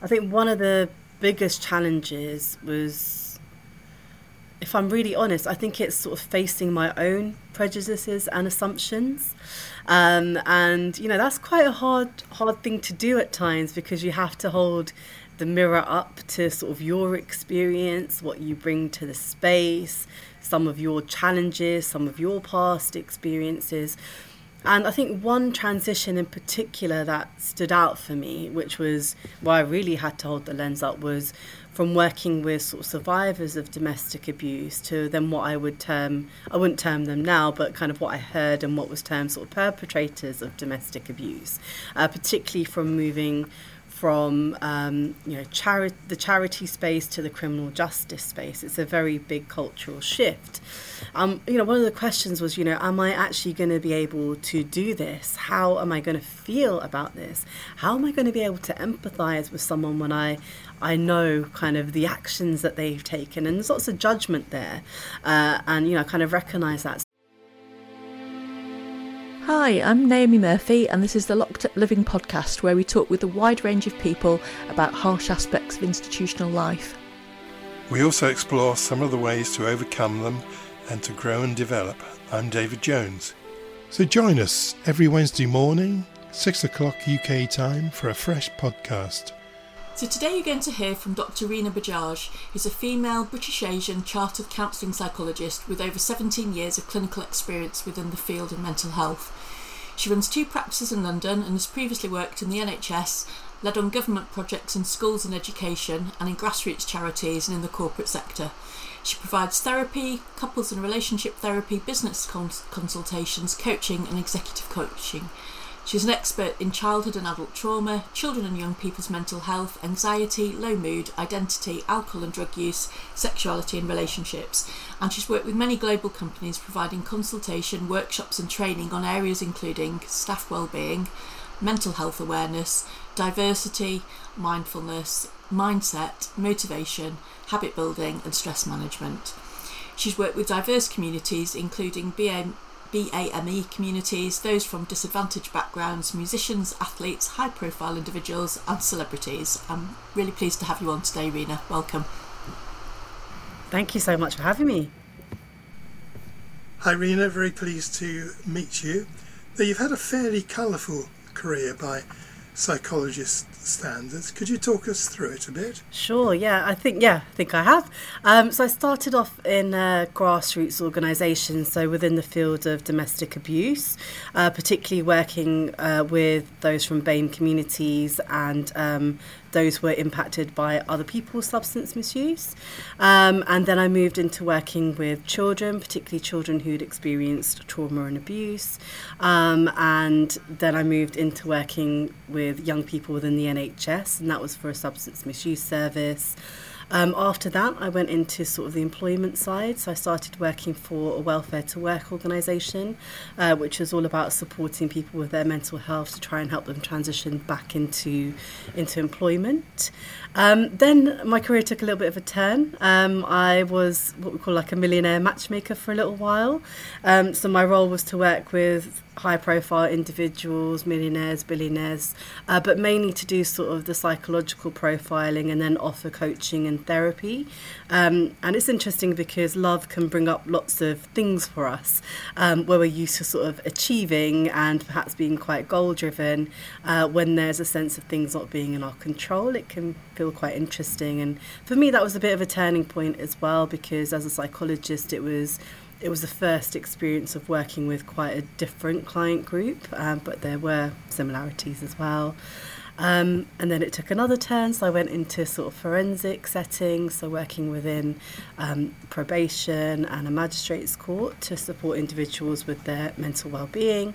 I think one of the biggest challenges was, if I'm really honest, I think it's sort of facing my own prejudices and assumptions. Um, and, you know, that's quite a hard, hard thing to do at times because you have to hold the mirror up to sort of your experience, what you bring to the space, some of your challenges, some of your past experiences. And I think one transition in particular that stood out for me, which was where I really had to hold the lens up, was from working with sort of survivors of domestic abuse to then what I would term, I wouldn't term them now, but kind of what I heard and what was termed sort of perpetrators of domestic abuse, uh, particularly from moving from um, you know chari- the charity space to the criminal justice space. It's a very big cultural shift. Um, you know, one of the questions was, you know, am I actually going to be able to do this? How am I going to feel about this? How am I going to be able to empathise with someone when I I know kind of the actions that they've taken, and there's lots of judgment there, uh, and you know, I kind of recognise that. Hi, I'm Naomi Murphy, and this is the Locked Up Living podcast where we talk with a wide range of people about harsh aspects of institutional life. We also explore some of the ways to overcome them and to grow and develop. I'm David Jones. So join us every Wednesday morning, 6 o'clock UK time, for a fresh podcast. So today you're going to hear from Dr. Rina Bajaj, who's a female British Asian chartered counselling psychologist with over 17 years of clinical experience within the field of mental health. She runs two practices in London and has previously worked in the NHS, led on government projects in schools and education, and in grassroots charities and in the corporate sector. She provides therapy, couples and relationship therapy, business cons- consultations, coaching, and executive coaching. She's an expert in childhood and adult trauma, children and young people's mental health, anxiety, low mood, identity, alcohol and drug use, sexuality and relationships. And she's worked with many global companies providing consultation, workshops and training on areas including staff well-being, mental health awareness, diversity, mindfulness, mindset, motivation, habit building and stress management. She's worked with diverse communities including BA BAME communities, those from disadvantaged backgrounds, musicians, athletes, high profile individuals, and celebrities. I'm really pleased to have you on today, Rina. Welcome. Thank you so much for having me. Hi, Rina. Very pleased to meet you. Now, you've had a fairly colourful career by psychologist standards. Could you talk us through it a bit? Sure. Yeah, I think yeah, I think I have. Um, so I started off in a grassroots organisation, so within the field of domestic abuse, uh, particularly working uh, with those from BAME communities and um, those were impacted by other people's substance misuse. Um, and then I moved into working with children, particularly children who'd experienced trauma and abuse. Um, and then I moved into working with young people within the NHS, and that was for a substance misuse service. Um, after that, I went into sort of the employment side. So I started working for a welfare to work organisation, uh, which was all about supporting people with their mental health to try and help them transition back into into employment. Um, then my career took a little bit of a turn. Um, I was what we call like a millionaire matchmaker for a little while. Um, so my role was to work with high profile individuals, millionaires, billionaires, uh, but mainly to do sort of the psychological profiling and then offer coaching and therapy. Um, and it's interesting because love can bring up lots of things for us um, where we're used to sort of achieving and perhaps being quite goal driven. Uh, when there's a sense of things not being in our control, it can feel quite interesting. And for me, that was a bit of a turning point as well because as a psychologist, it was it was the first experience of working with quite a different client group, um, but there were similarities as well. Um, and then it took another turn, so I went into sort of forensic settings, so working within um, probation and a magistrates court to support individuals with their mental well-being.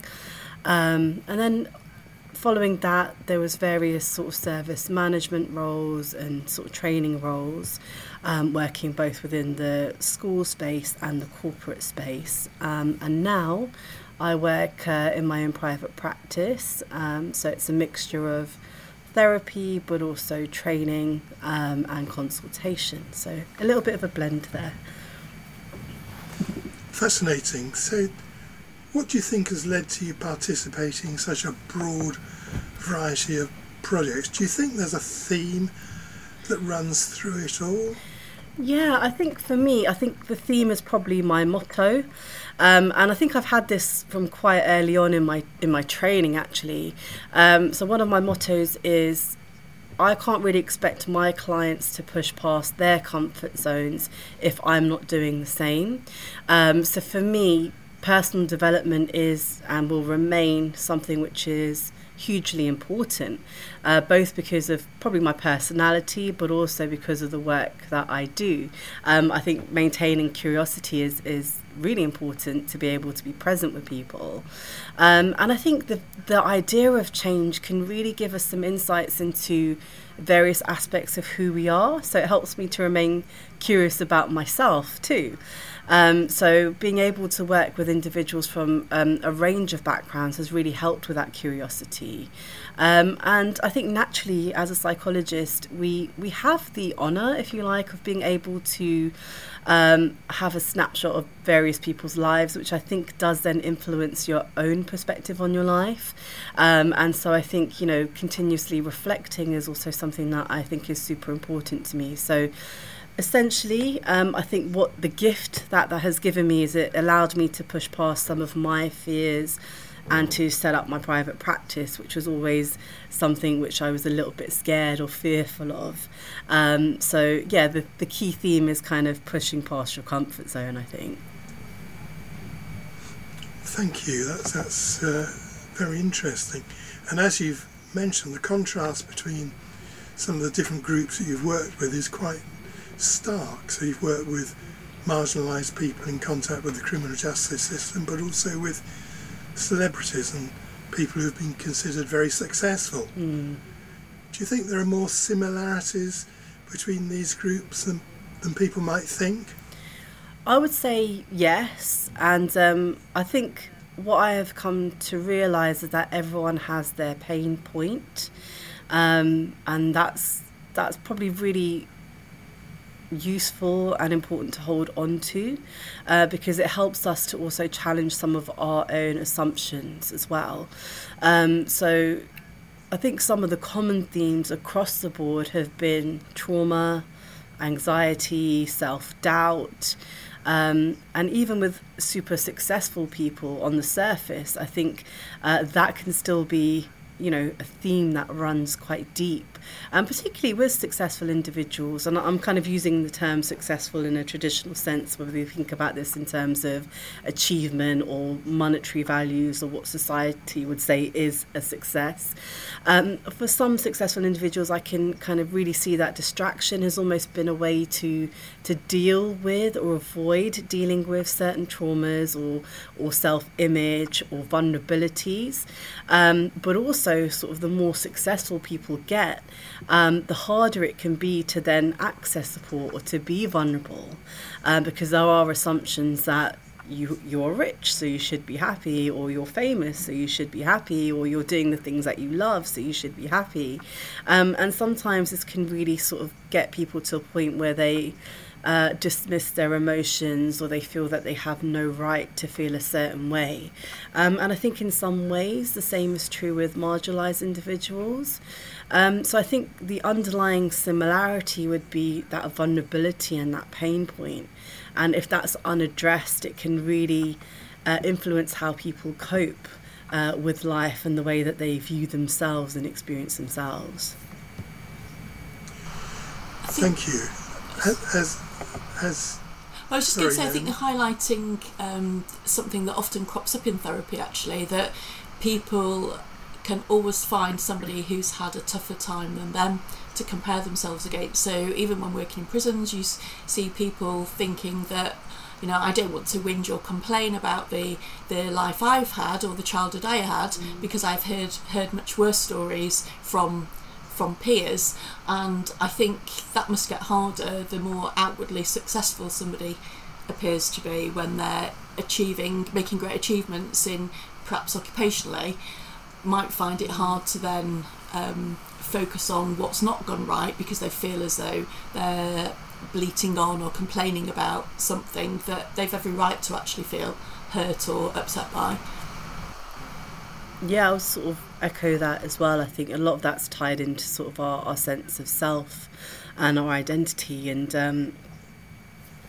Um, and then following that, there was various sort of service management roles and sort of training roles, um, working both within the school space and the corporate space. Um, and now I work uh, in my own private practice, um, so it's a mixture of therapy but also training um, and consultation. So a little bit of a blend there. Fascinating. So what do you think has led to you participating in such a broad variety of projects, do you think there's a theme that runs through it all? Yeah, I think for me, I think the theme is probably my motto, um, and I think I've had this from quite early on in my in my training actually. Um, so one of my mottos is I can't really expect my clients to push past their comfort zones if I'm not doing the same. Um, so for me, personal development is and will remain something which is hugely important, uh, both because of probably my personality, but also because of the work that I do. Um, I think maintaining curiosity is, is really important to be able to be present with people. Um, and I think the, the idea of change can really give us some insights into various aspects of who we are. So it helps me to remain curious about myself too. Um, so being able to work with individuals from um, a range of backgrounds has really helped with that curiosity. Um, and I think naturally, as a psychologist, we we have the honour, if you like, of being able to um, have a snapshot of various people's lives, which I think does then influence your own perspective on your life. Um, and so I think you know continuously reflecting is also something that I think is super important to me. So essentially, um, I think what the gift that that has given me is it allowed me to push past some of my fears and to set up my private practice, which was always something which I was a little bit scared or fearful of. Um, so, yeah, the, the key theme is kind of pushing past your comfort zone, I think. Thank you. That's, that's uh, very interesting. And as you've mentioned, the contrast between some of the different groups that you've worked with is quite stark. So you've worked with marginalised people in contact with the criminal justice system, but also with celebrities and people who've been considered very successful. Mm. Do you think there are more similarities between these groups than, than people might think? I would say yes, and um, I think what I have come to realise is that everyone has their pain point, um, and that's that's probably really useful and important to hold on to uh, because it helps us to also challenge some of our own assumptions as well. Um, so I think some of the common themes across the board have been trauma, anxiety, self doubt. Um, and even with super successful people on the surface, I think uh, that can still be, you know, a theme that runs quite deep and particularly with successful individuals. And I'm kind of using the term successful in a traditional sense, whether you think about this in terms of achievement or monetary values or what society would say is a success. Um, for some successful individuals, I can kind of really see that distraction has almost been a way to to deal with or avoid dealing with certain traumas or or self image or vulnerabilities. Um, but also, sort of the more successful people get, um, the harder it can be to then access support or to be vulnerable um, because there are assumptions that you you're rich so you should be happy or you're famous so you should be happy or you're doing the things that you love so you should be happy. Um, and sometimes this can really sort of get people to a point where they uh, dismiss their emotions or they feel that they have no right to feel a certain way. Um, and I think in some ways the same is true with marginalised individuals. Um, so I think the underlying similarity would be that vulnerability and that pain point. And if that's unaddressed, it can really uh, influence how people cope uh, with life and the way that they view themselves and experience themselves. Thank you. Has, I was just going to say, I think you're highlighting um, something that often crops up in therapy, actually, that people can always find somebody who's had a tougher time than them to compare themselves against. So even when working in prisons, you see people thinking that you know, I don't want to whinge or complain about the the life I've had or the childhood I had mm. because I've heard heard much worse stories from from peers, and I think that must get harder the more outwardly successful somebody appears to be when they're achieving, making great achievements in perhaps occupationally might find it hard to then um, focus on what's not gone right because they feel as though they're bleating on or complaining about something that they've every right to actually feel hurt or upset by. Yeah, I was sort of echo that as well. I think a lot of that's tied into sort of our, our sense of self and our identity. And um,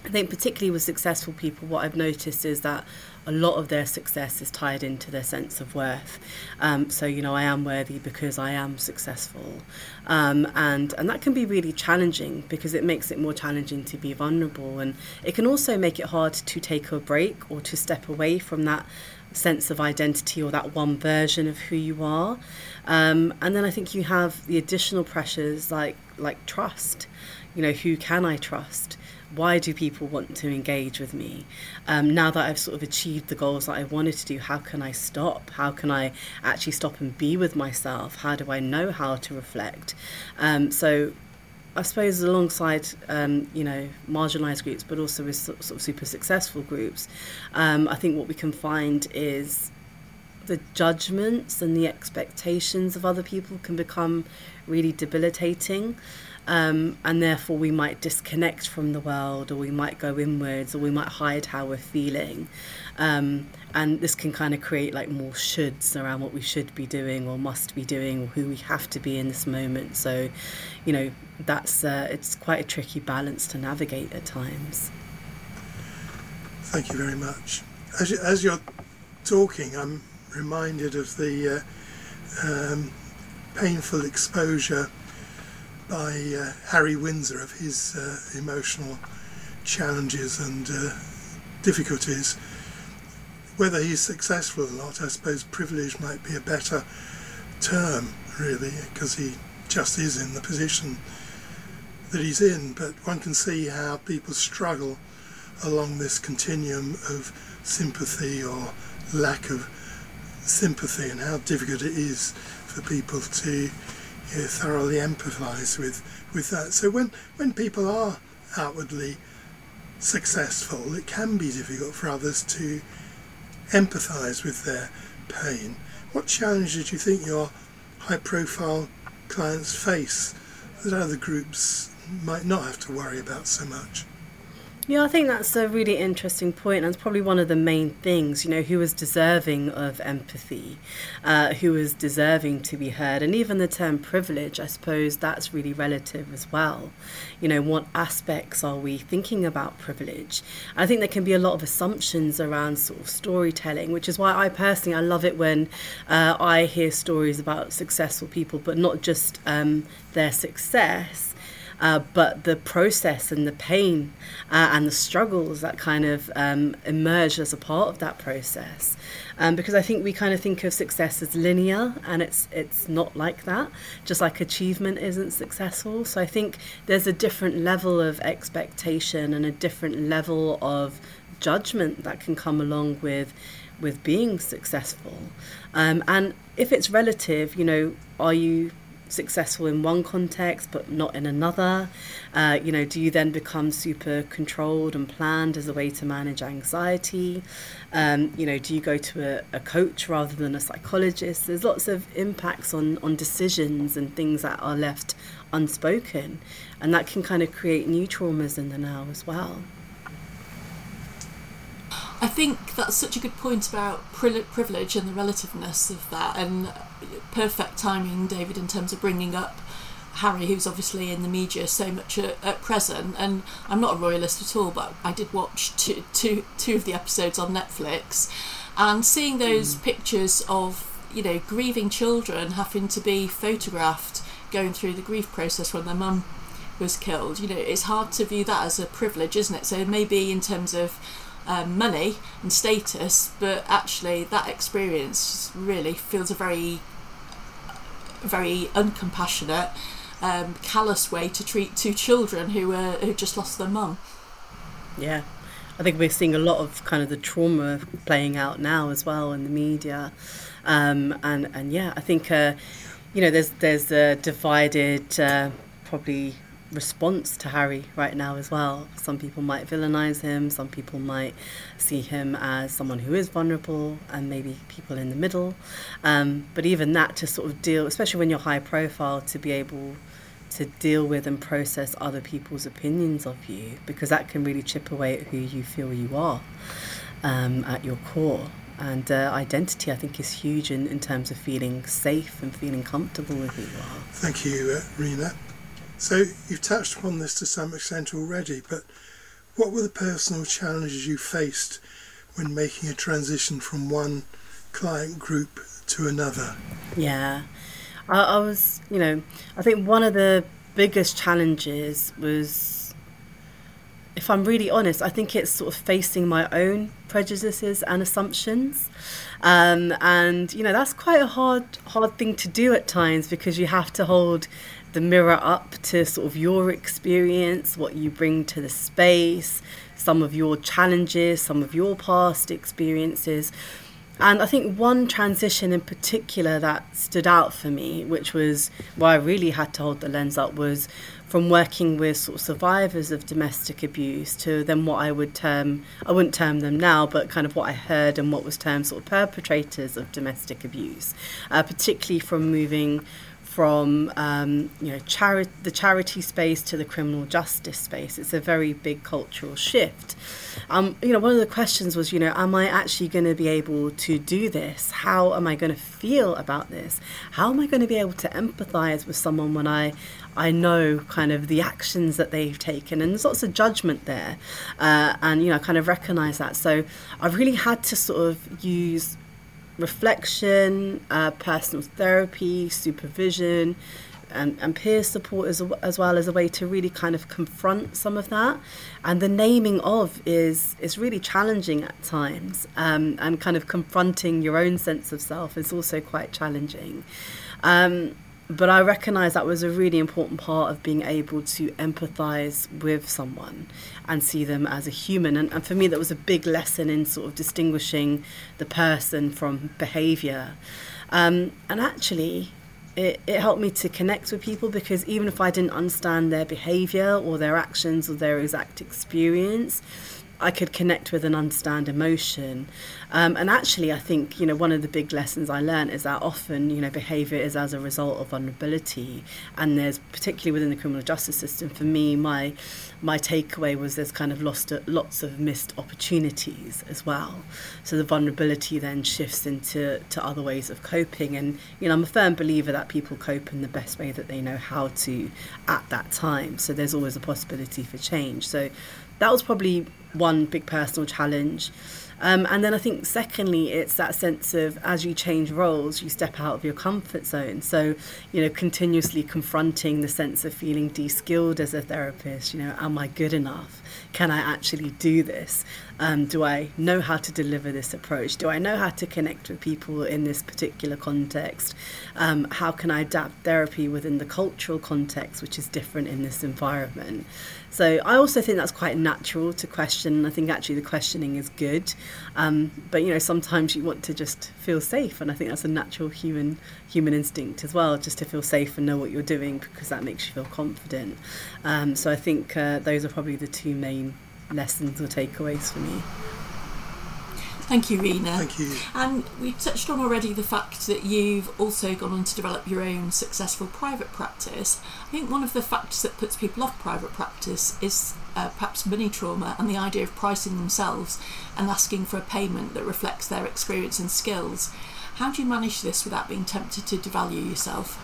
I think, particularly with successful people, what I've noticed is that a lot of their success is tied into their sense of worth. Um, so, you know, I am worthy because I am successful. Um, and, and that can be really challenging because it makes it more challenging to be vulnerable. And it can also make it hard to take a break or to step away from that sense of identity or that one version of who you are. Um, and then I think you have the additional pressures like like trust. You know, who can I trust? why do people want to engage with me? Um, now that I've sort of achieved the goals that I wanted to do, how can I stop? How can I actually stop and be with myself? How do I know how to reflect? Um, so I suppose alongside um, you know marginalised groups, but also with sort of super successful groups, um, I think what we can find is the judgments and the expectations of other people can become really debilitating. Um, and therefore, we might disconnect from the world, or we might go inwards, or we might hide how we're feeling. Um, and this can kind of create like more shoulds around what we should be doing, or must be doing, or who we have to be in this moment. So, you know, that's uh, it's quite a tricky balance to navigate at times. Thank you very much. As, you, as you're talking, I'm reminded of the uh, um, painful exposure by uh, Harry Windsor of his uh, emotional challenges and uh, difficulties. Whether he's successful or not, I suppose privilege might be a better term, really, because he just is in the position that he's in. But one can see how people struggle along this continuum of sympathy or lack of sympathy and how difficult it is for people to you know, thoroughly empathise with, with that. So when, when people are outwardly successful, it can be difficult for others to empathise with their pain. What challenges do you think your high profile clients face that other groups might not have to worry about so much? Yeah, I think that's a really interesting point, and it's probably one of the main things. You know, who is deserving of empathy, uh, who is deserving to be heard, and even the term privilege. I suppose that's really relative as well. You know, what aspects are we thinking about privilege? I think there can be a lot of assumptions around sort of storytelling, which is why I personally I love it when uh, I hear stories about successful people, but not just um, their success uh, but the process and the pain uh, and the struggles that kind of um, emerge as a part of that process. Um, because I think we kind of think of success as linear, and it's it's not like that. Just like achievement isn't successful. So I think there's a different level of expectation and a different level of judgment that can come along with with being successful. Um, and if it's relative, you know, are you successful in one context but not in another? Uh, you know, do you then become super controlled and planned as a way to manage anxiety? Um, you know, do you go to a, a coach rather than a psychologist? There's lots of impacts on, on decisions and things that are left unspoken, and that can kind of create new traumas in the now as well. I think that's such a good point about privilege and the relativeness of that, and perfect timing, David, in terms of bringing up Harry, who's obviously in the media so much at, at, present. And I'm not a royalist at all, but I did watch two, two, two of the episodes on Netflix, and seeing those mm. pictures of you know grieving children having to be photographed going through the grief process when their mum was killed. You know, it's hard to view that as a privilege, isn't it? So maybe in terms of um, money and status, but actually that experience really feels a very, very uncompassionate, um, callous way to treat two children who uh, who just lost their mum. Yeah, I think we're seeing a lot of kind of the trauma playing out now as well in the media, um, and and yeah, I think uh, you know there's there's a divided uh, probably response to Harry right now as well. Some people might villainize him, some people might see him as someone who is vulnerable, and maybe people in the middle. Um, but even that to sort of deal, especially when you're high profile, to be able to deal with and process other people's opinions of you, because that can really chip away at who you feel you are um, at your core. And uh, identity, I think, is huge in, in terms of feeling safe and feeling comfortable with who you are. Thank you, uh, Rina. So you've touched upon this to some extent already, but what were the personal challenges you faced when making a transition from one client group to another? Yeah, I, I was, you know, I think one of the biggest challenges was, if I'm really honest, I think it's sort of facing my own prejudices and assumptions. Um, and you know that's quite a hard hard thing to do at times because you have to hold the mirror up to sort of your experience, what you bring to the space, some of your challenges, some of your past experiences. And I think one transition in particular that stood out for me, which was why I really had to hold the lens up, was from working with sort of survivors of domestic abuse to then what I would term, I wouldn't term them now, but kind of what I heard and what was termed sort of perpetrators of domestic abuse, uh, particularly from moving from um, you know chari- the charity space to the criminal justice space. It's a very big cultural shift. Um, you know, one of the questions was, you know, am I actually going to be able to do this? How am I going to feel about this? How am I going to be able to empathise with someone when I I know kind of the actions that they've taken, and there's lots of judgment there, uh, and you know, I kind of recognise that. So I really had to sort of use reflection, uh, personal therapy, supervision, and, and peer support as, as well as a way to really kind of confront some of that. And the naming of is is really challenging at times, um, and kind of confronting your own sense of self is also quite challenging. Um, but I recognize that was a really important part of being able to empathize with someone and see them as a human. And, and for me, that was a big lesson in sort of distinguishing the person from behavior. Um, and actually, it, it helped me to connect with people because even if I didn't understand their behavior or their actions or their exact experience, I could connect with and understand emotion. Um, and actually, I think, you know, one of the big lessons I learned is that often, you know, behaviour is as a result of vulnerability. And there's, particularly within the criminal justice system, for me, my my takeaway was there's kind of lost lots of missed opportunities as well. So the vulnerability then shifts into to other ways of coping. And, you know, I'm a firm believer that people cope in the best way that they know how to at that time. So there's always a possibility for change. So that was probably one big personal challenge. Um, and then I think, secondly, it's that sense of as you change roles, you step out of your comfort zone. So, you know, continuously confronting the sense of feeling de skilled as a therapist. You know, am I good enough? Can I actually do this? Um, do I know how to deliver this approach? Do I know how to connect with people in this particular context? Um, how can I adapt therapy within the cultural context, which is different in this environment? So I also think that's quite natural to question. I think actually the questioning is good, um, but you know sometimes you want to just feel safe, and I think that's a natural human human instinct as well, just to feel safe and know what you're doing because that makes you feel confident. Um, so I think uh, those are probably the two main lessons or takeaways for me. Thank you, Rina. Thank you. And we touched on already the fact that you've also gone on to develop your own successful private practice. I think one of the factors that puts people off private practice is uh, perhaps money trauma and the idea of pricing themselves and asking for a payment that reflects their experience and skills. How do you manage this without being tempted to devalue yourself?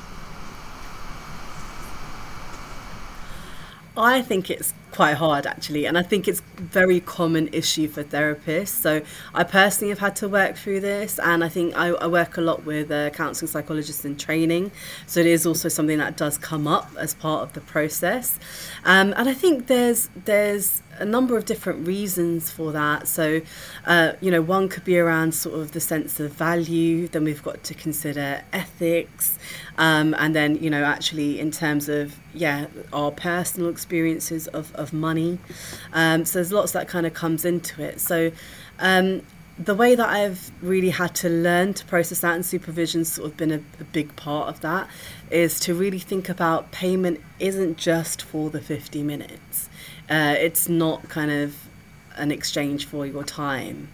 I think it's quite hard actually, and I think it's very common issue for therapists. So I personally have had to work through this, and I think I, I work a lot with uh, counselling psychologists in training, so it is also something that does come up as part of the process. Um, and I think there's there's a number of different reasons for that. So, uh, you know, one could be around sort of the sense of value. Then we've got to consider ethics, um, and then you know, actually in terms of yeah, our personal experiences of of money. Um, so there's lots that kind of comes into it. So. Um, the way that I've really had to learn to process that and supervision's sort of been a, a, big part of that is to really think about payment isn't just for the 50 minutes. Uh, it's not kind of an exchange for your time.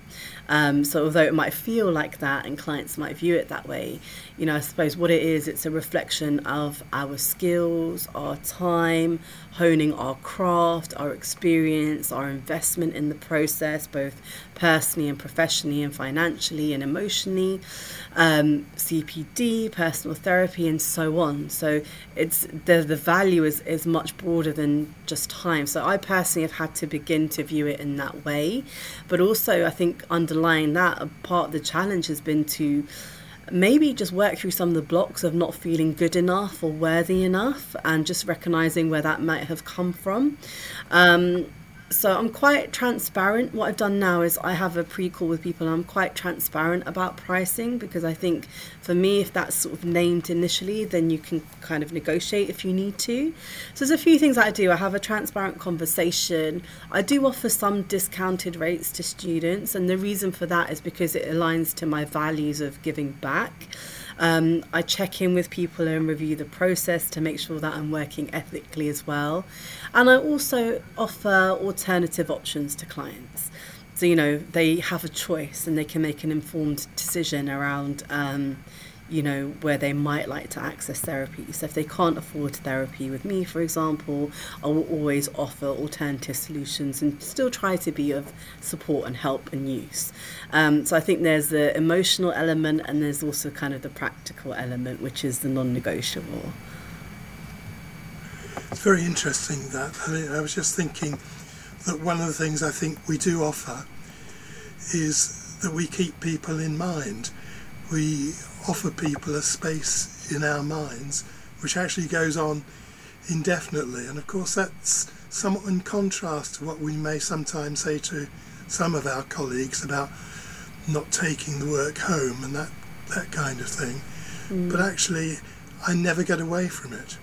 Um, so although it might feel like that and clients might view it that way, you know, I suppose what it is, it's a reflection of our skills, our time, honing our craft, our experience, our investment in the process, both personally and professionally and financially and emotionally, um, CPD, personal therapy, and so on. So it's the the value is, is much broader than just time. So I personally have had to begin to view it in that way, but also I think underlying that, a part of the challenge has been to maybe just work through some of the blocks of not feeling good enough or worthy enough and just recognizing where that might have come from. Um, so I'm quite transparent. What I've done now is I have a pre-call with people and I'm quite transparent about pricing because I think for me if that's sort of named initially then you can kind of negotiate if you need to. So there's a few things I do. I have a transparent conversation. I do offer some discounted rates to students and the reason for that is because it aligns to my values of giving back. Um, I check in with people and review the process to make sure that I'm working ethically as well. And I also offer alternative options to clients. So, you know, they have a choice and they can make an informed decision around. Um, you know, where they might like to access therapy. So if they can't afford therapy with me, for example, I will always offer alternative solutions and still try to be of support and help and use. Um, so I think there's the emotional element and there's also kind of the practical element, which is the non-negotiable. It's very interesting that. I mean, I was just thinking that one of the things I think we do offer is that we keep people in mind. We offer people a space in our minds which actually goes on indefinitely. And of course, that's somewhat in contrast to what we may sometimes say to some of our colleagues about not taking the work home and that, that kind of thing. Mm. But actually, I never get away from it.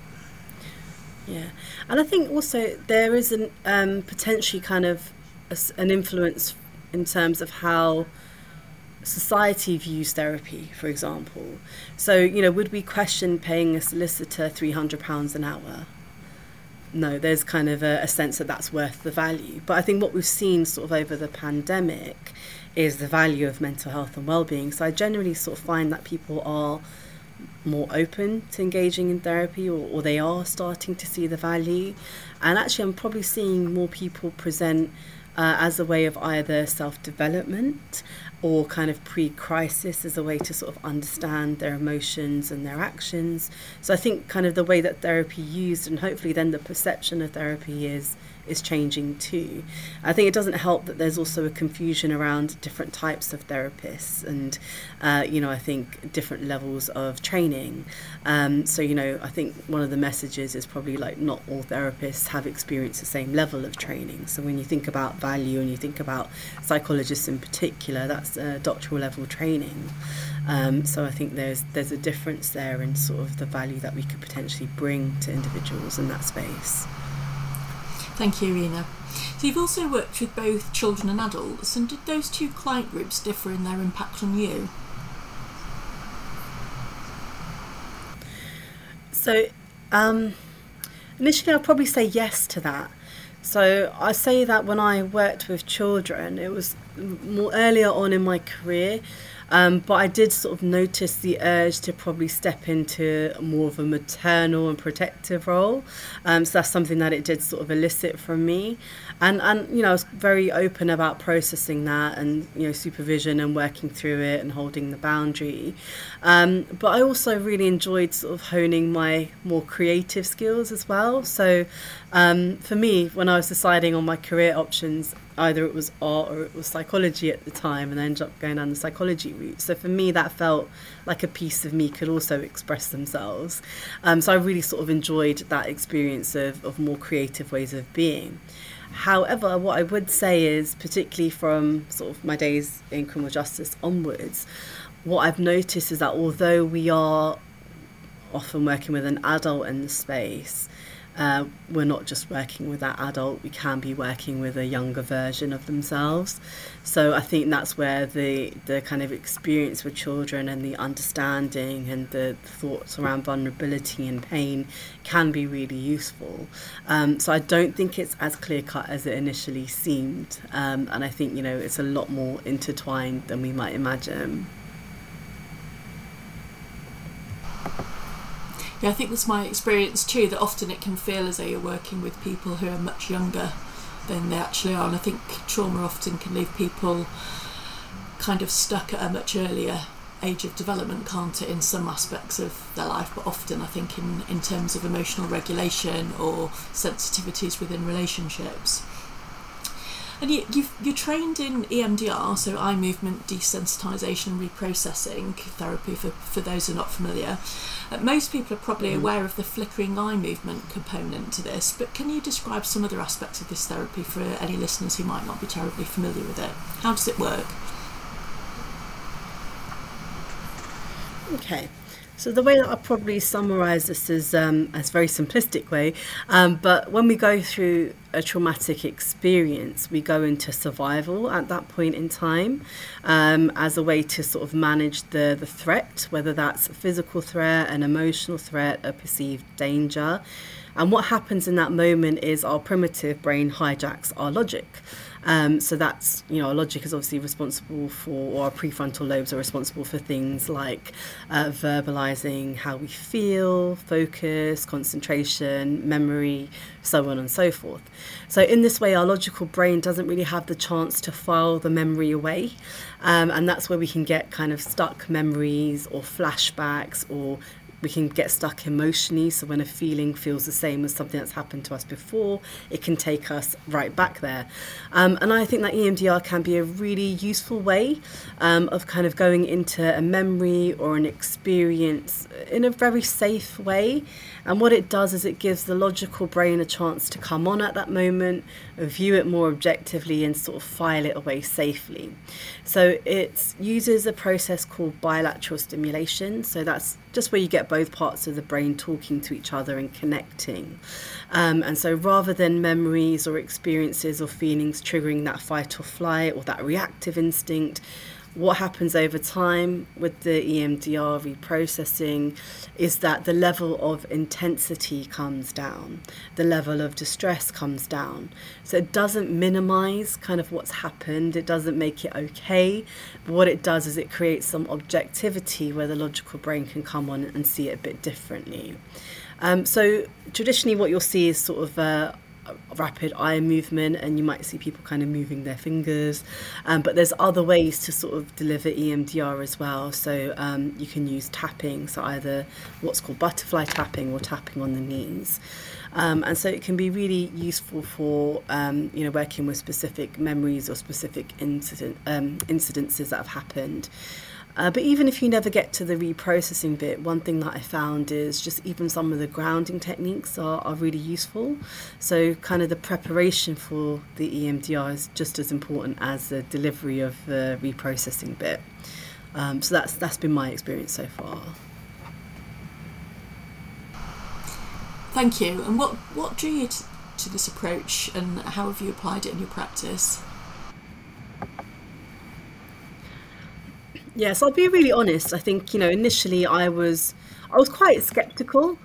Yeah, and I think also there is an um, potentially kind of a, an influence in terms of how society views therapy, for example. So, you know, would we question paying a solicitor £300 an hour? No, there's kind of a, a, sense that that's worth the value. But I think what we've seen sort of over the pandemic is the value of mental health and well-being. So I generally sort of find that people are more open to engaging in therapy or, or they are starting to see the value. And actually, I'm probably seeing more people present uh, as a way of either self development or kind of pre crisis as a way to sort of understand their emotions and their actions. So I think kind of the way that therapy used and hopefully then the perception of therapy is is changing too. I think it doesn't help that there's also a confusion around different types of therapists and, uh, you know, I think different levels of training. Um, so, you know, I think one of the messages is probably like not all therapists have experienced the same level of training. So when you think about value and you think about psychologists in particular, that's a doctoral level training. Um, so I think there's there's a difference there in sort of the value that we could potentially bring to individuals in that space. Thank you, Rina. So you've also worked with both children and adults, and did those two client groups differ in their impact on you? So, um, initially, I'd probably say yes to that. So I say that when I worked with children, it was more earlier on in my career. Um, but I did sort of notice the urge to probably step into more of a maternal and protective role. Um, so that's something that it did sort of elicit from me. And, and, you know, I was very open about processing that and, you know, supervision and working through it and holding the boundary. Um, but I also really enjoyed sort of honing my more creative skills as well. So um, for me, when I was deciding on my career options, either it was art or it was psychology at the time and I ended up going down the psychology route. So for me that felt like a piece of me could also express themselves. Um, so I really sort of enjoyed that experience of, of more creative ways of being. However, what I would say is, particularly from sort of my days in criminal justice onwards, what I've noticed is that although we are often working with an adult in the space, uh, we're not just working with that adult, we can be working with a younger version of themselves. So I think that's where the, the kind of experience with children and the understanding and the thoughts around vulnerability and pain can be really useful. Um, so I don't think it's as clear cut as it initially seemed. Um, and I think, you know, it's a lot more intertwined than we might imagine. Yeah, I think that's my experience too. That often it can feel as though you're working with people who are much younger than they actually are, and I think trauma often can leave people kind of stuck at a much earlier age of development, can't it, in some aspects of their life, but often I think in, in terms of emotional regulation or sensitivities within relationships. And you, you've, you're trained in EMDR, so eye movement desensitization and reprocessing therapy for, for those who are not familiar. Uh, most people are probably mm. aware of the flickering eye movement component to this, but can you describe some other aspects of this therapy for any listeners who might not be terribly familiar with it? How does it work? Okay. So the way that I'll probably summarise this is um, as a very simplistic way, um, but when we go through a traumatic experience, we go into survival at that point in time um, as a way to sort of manage the the threat, whether that's a physical threat, an emotional threat, a perceived danger. And what happens in that moment is our primitive brain hijacks our logic. Um, so that's, you know, our logic is obviously responsible for, or our prefrontal lobes are responsible for things like uh, verbalizing how we feel, focus, concentration, memory, so on and so forth. So, in this way, our logical brain doesn't really have the chance to file the memory away. Um, and that's where we can get kind of stuck memories or flashbacks or we can get stuck emotionally. So when a feeling feels the same as something that's happened to us before, it can take us right back there. Um, and I think that EMDR can be a really useful way um, of kind of going into a memory or an experience in a very safe way. And what it does is it gives the logical brain a chance to come on at that moment, view it more objectively, and sort of file it away safely. So it uses a process called bilateral stimulation. So that's just where you get both parts of the brain talking to each other and connecting. Um, and so rather than memories or experiences or feelings triggering that fight or flight or that reactive instinct, what happens over time with the EMDR reprocessing is that the level of intensity comes down, the level of distress comes down. So it doesn't minimize kind of what's happened, it doesn't make it okay. But what it does is it creates some objectivity where the logical brain can come on and see it a bit differently. Um, so traditionally, what you'll see is sort of uh, rapid eye movement and you might see people kind of moving their fingers. Um, but there's other ways to sort of deliver EMDR as well. So um, you can use tapping so either what's called butterfly tapping or tapping on the knees. Um, and so it can be really useful for um, you know working with specific memories or specific incident um, incidences that have happened uh, but even if you never get to the reprocessing bit, one thing that I found is just even some of the grounding techniques are, are really useful. So, kind of the preparation for the EMDR is just as important as the delivery of the reprocessing bit. Um, so, that's, that's been my experience so far. Thank you. And what, what drew you to, to this approach, and how have you applied it in your practice? Yes, I'll be really honest. I think you know initially I was I was quite skeptical.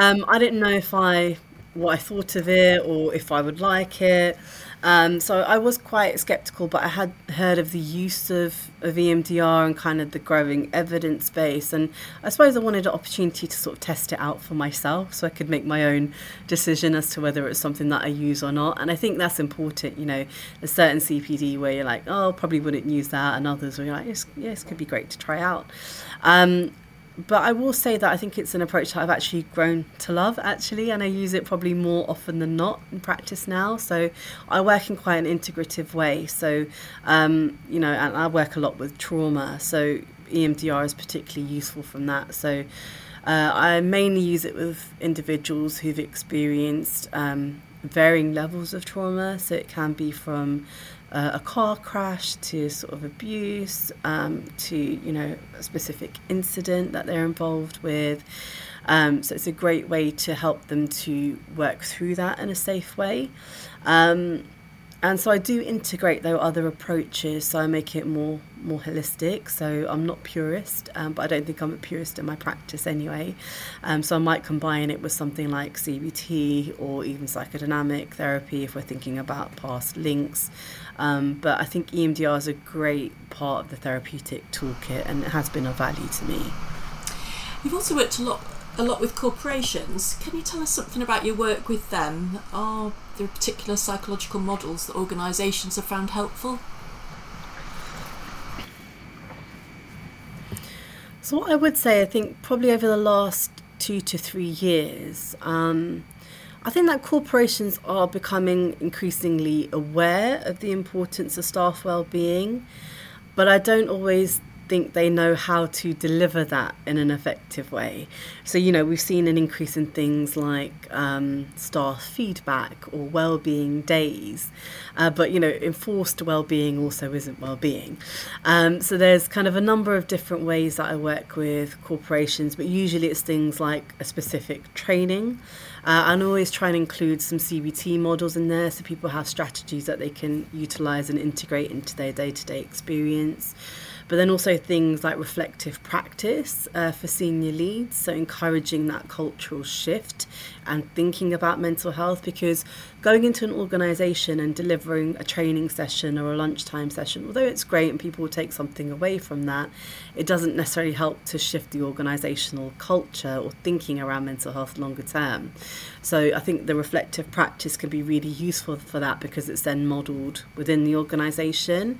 Um, I didn't know if I what I thought of it or if I would like it. Um, so I was quite skeptical, but I had heard of the use of, of EMDR and kind of the growing evidence base. And I suppose I wanted an opportunity to sort of test it out for myself so I could make my own decision as to whether it's something that I use or not. And I think that's important. You know, a certain CPD where you're like, oh, probably wouldn't use that, and others where you're like, yes, yeah, this could be great to try out. Um, but I will say that I think it's an approach that I've actually grown to love actually, and I use it probably more often than not in practice now. So I work in quite an integrative way. So um, you know, and I work a lot with trauma. So EMDR is particularly useful from that. So uh, I mainly use it with individuals who've experienced um, varying levels of trauma. So it can be from uh, a car crash to sort of abuse um, to you know a specific incident that they're involved with. Um, so it's a great way to help them to work through that in a safe way. Um, and so I do integrate though other approaches, so I make it more more holistic. So I'm not purist, um, but I don't think I'm a purist in my practice anyway. Um, so I might combine it with something like CBT or even psychodynamic therapy if we're thinking about past links. Um, but I think EMDR is a great part of the therapeutic toolkit, and it has been of value to me. You've also worked a lot a lot with corporations. Can you tell us something about your work with them? Are there particular psychological models that organisations have found helpful? So, what I would say, I think probably over the last two to three years, um, I think that corporations are becoming increasingly aware of the importance of staff well-being, but I don't always think they know how to deliver that in an effective way. So, you know, we've seen an increase in things like um, staff feedback or well-being days, uh, but you know, enforced well-being also isn't well-being. Um, so there's kind of a number of different ways that I work with corporations, but usually it's things like a specific training. Uh, and always try and include some CBT models in there so people have strategies that they can utilize and integrate into their day to day experience but then also things like reflective practice uh, for senior leads, so encouraging that cultural shift and thinking about mental health because going into an organization and delivering a training session or a lunchtime session, although it's great and people will take something away from that, it doesn't necessarily help to shift the organizational culture or thinking around mental health longer term. So I think the reflective practice can be really useful for that because it's then modeled within the organization.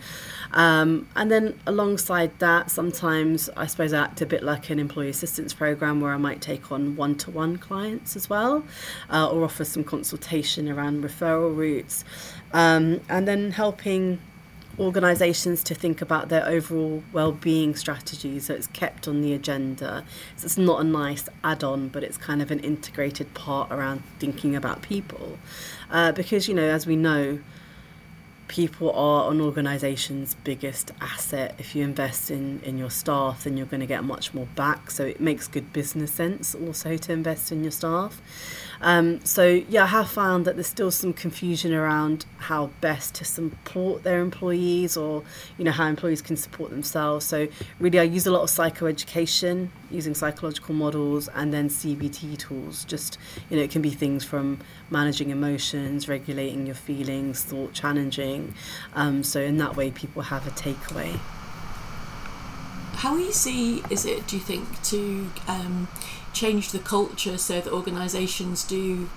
Um, and then alongside that, sometimes I suppose I act a bit like an employee assistance program where I might take on one to one clients as well well, uh, or offer some consultation around referral routes, um, and then helping organisations to think about their overall well-being strategy so it's kept on the agenda so it's not a nice add-on but it's kind of an integrated part around thinking about people uh, because you know as we know people are an organisation's biggest asset. If you invest in, in your staff, then you're going to get much more back. So it makes good business sense also to invest in your staff. Um, so yeah, I have found that there's still some confusion around how best to support their employees or you know how employees can support themselves. So really, I use a lot of psychoeducation, using psychological models, and then CBT tools. Just you know, it can be things from managing emotions, regulating your feelings, thought challenging. Um, so in that way, people have a takeaway. How easy is it, do you think, to um, change the culture so that organisations do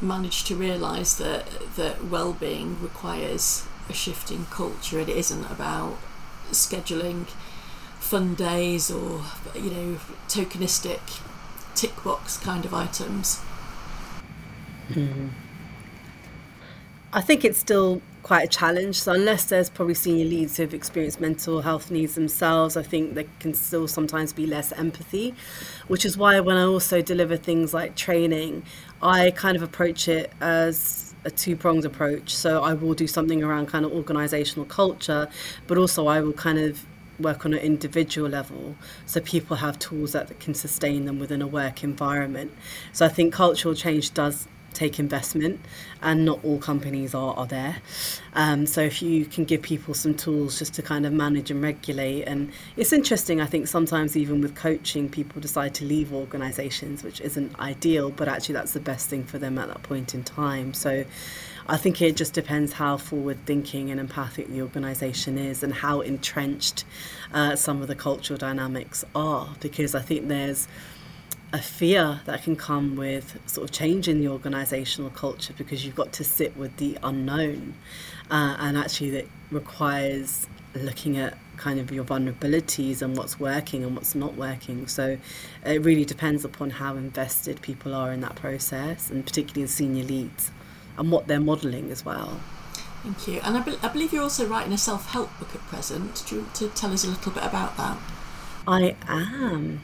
manage to realise that that well-being requires a shift in culture it isn't about scheduling fun days or you know tokenistic tick box kind of items. Mm. I think it's still quite a challenge. So unless there's probably senior leads who've experienced mental health needs themselves, I think there can still sometimes be less empathy, which is why when I also deliver things like training, I kind of approach it as a two pronged approach. So I will do something around kind of organizational culture, but also I will kind of work on an individual level so people have tools that can sustain them within a work environment. So I think cultural change does take investment, and not all companies are, are there. Um, so if you can give people some tools just to kind of manage and regulate, and it's interesting. I think sometimes even with coaching, people decide to leave organisations, which isn't ideal, but actually that's the best thing for them at that point in time. So. I think it just depends how forward thinking and empathic the organisation is and how entrenched uh, some of the cultural dynamics are, because I think there's a fear that can come with sort of changing the organizational culture because you've got to sit with the unknown uh, and actually that requires looking at kind of your vulnerabilities and what's working and what's not working. So it really depends upon how invested people are in that process and particularly in senior leads and what they're modeling as well. Thank you. And I, be- I believe you're also writing a self-help book at present. Do you want to tell us a little bit about that? I am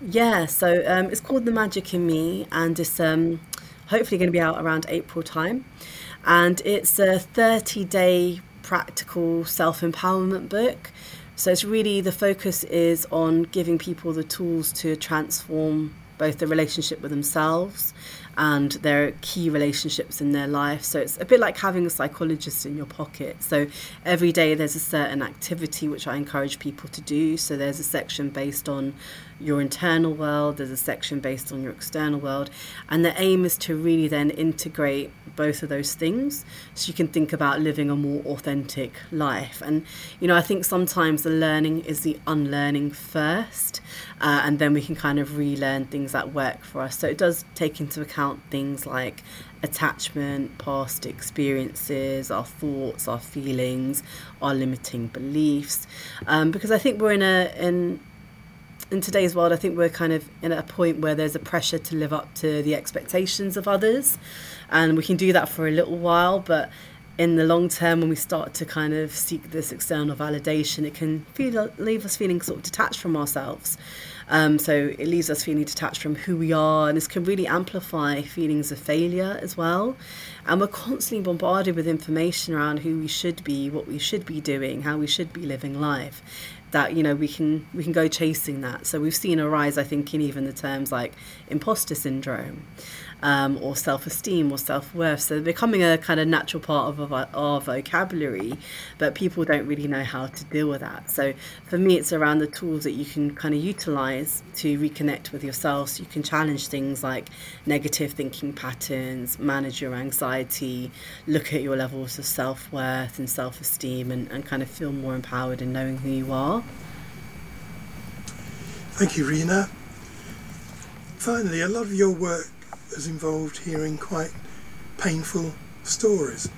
yeah, so um, it's called The Magic in Me, and it's um, hopefully going to be out around April time. And it's a 30 day practical self empowerment book. So it's really the focus is on giving people the tools to transform both the relationship with themselves and their key relationships in their life. So it's a bit like having a psychologist in your pocket. So every day there's a certain activity which I encourage people to do. So there's a section based on your internal world, there's a section based on your external world. And the aim is to really then integrate both of those things so you can think about living a more authentic life. And, you know, I think sometimes the learning is the unlearning first, uh, and then we can kind of relearn things that work for us. So it does take into account things like attachment, past experiences, our thoughts, our feelings, our limiting beliefs. Um, because I think we're in a in in today's world, I think we're kind of in a point where there's a pressure to live up to the expectations of others, and we can do that for a little while, but in the long term, when we start to kind of seek this external validation, it can feel, leave us feeling sort of detached from ourselves. Um, so it leaves us feeling detached from who we are, and this can really amplify feelings of failure as well. And we're constantly bombarded with information around who we should be, what we should be doing, how we should be living life that you know we can we can go chasing that. So we've seen a rise, I think, in even the terms like imposter syndrome, um, or self esteem or self worth. So they're becoming a kind of natural part of our, our, vocabulary, but people don't really know how to deal with that. So for me, it's around the tools that you can kind of utilize to reconnect with yourself. So you can challenge things like negative thinking patterns, manage your anxiety, look at your levels of self worth and self esteem, and, and kind of feel more empowered in knowing who you are. Thank you, Rina. Finally, a lot of your work has involved hearing quite painful stories.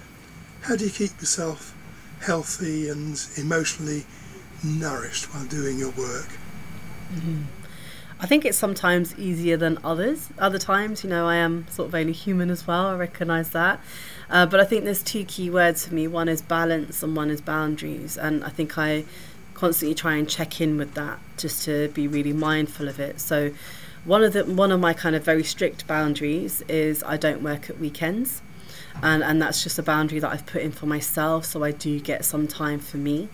How do you keep yourself healthy and emotionally nourished while doing your work? Mm-hmm. I think it's sometimes easier than others. Other times, you know, I am sort of only human as well. I recognise that. Uh, but I think there's two key words for me. One is balance and one is boundaries. And I think I constantly try and check in with that just to be really mindful of it. So one of the one of my kind of very strict boundaries is I don't work at weekends, and and that's just a boundary that I've put in for myself. So I do get some time for me,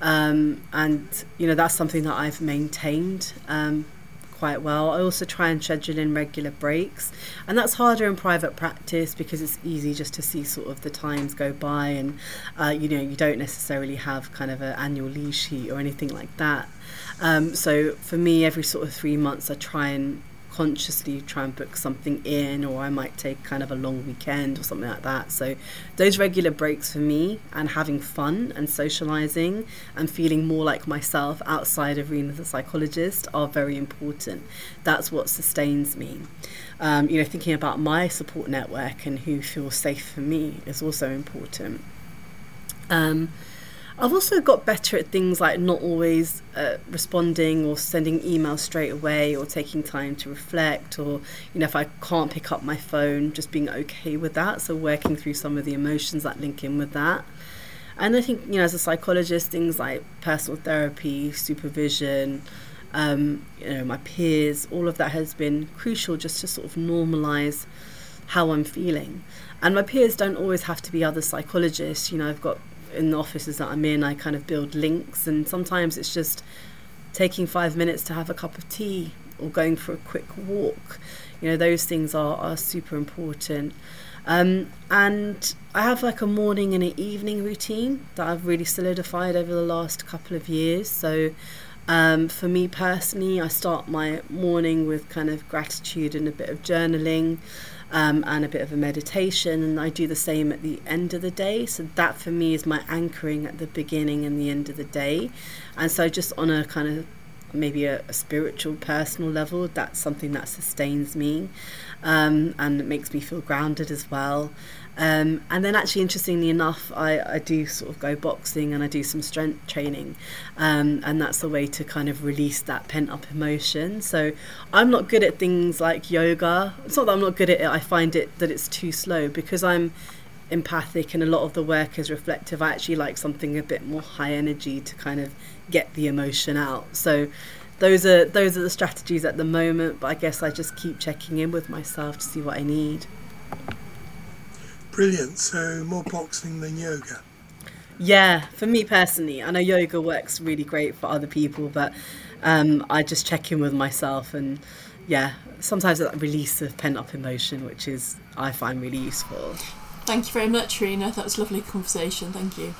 um, and you know that's something that I've maintained. Um, quite well. I also try and schedule in regular breaks, and that's harder in private practice because it's easy just to see sort of the times go by, and uh, you know you don't necessarily have kind of an annual leave sheet or anything like that. Um, so for me, every sort of three months, I try and consciously try and book something in, or I might take kind of a long weekend or something like that. So those regular breaks for me and having fun and socializing and feeling more like myself outside of Rina the psychologist are very important. That's what sustains me. Um, you know, thinking about my support network and who feels safe for me is also important. Um, I've also got better at things like not always uh, responding or sending emails straight away or taking time to reflect or you know if I can't pick up my phone just being okay with that. So working through some of the emotions that link in with that. And I think you know as a psychologist things like personal therapy supervision um, you know my peers all of that has been crucial just to sort of normalize how I'm feeling. And my peers don't always have to be other psychologists. You know I've got in the offices that I'm in, I kind of build links, and sometimes it's just taking five minutes to have a cup of tea or going for a quick walk. You know, those things are, are super important. Um, and I have like a morning and an evening routine that I've really solidified over the last couple of years. So, um, for me personally, I start my morning with kind of gratitude and a bit of journaling um, and a bit of a meditation. And I do the same at the end of the day. So that for me is my anchoring at the beginning and the end of the day. And so just on a kind of maybe a, a spiritual, personal level, that's something that sustains me um, and it makes me feel grounded as well. Um, and then, actually, interestingly enough, I, I do sort of go boxing and I do some strength training, um, and that's a way to kind of release that pent up emotion. So, I'm not good at things like yoga. It's not that I'm not good at it, I find it that it's too slow because I'm empathic and a lot of the work is reflective. I actually like something a bit more high energy to kind of get the emotion out. So, those are those are the strategies at the moment but i guess i just keep checking in with myself to see what i need Brilliant. So more boxing than yoga. Yeah, for me personally, I know yoga works really great for other people, but um, I just check in with myself and yeah, sometimes that release of pent up emotion, which is I find really useful. Thank you very much, Rina. That was a lovely conversation. Thank you.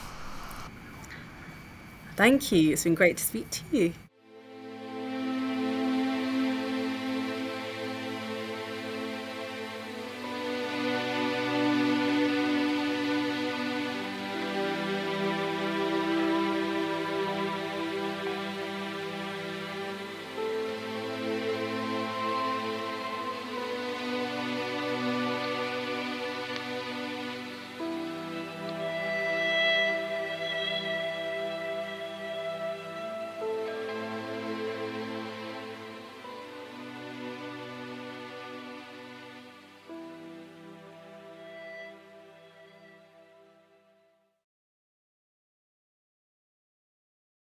Thank you. It's been great to speak to you.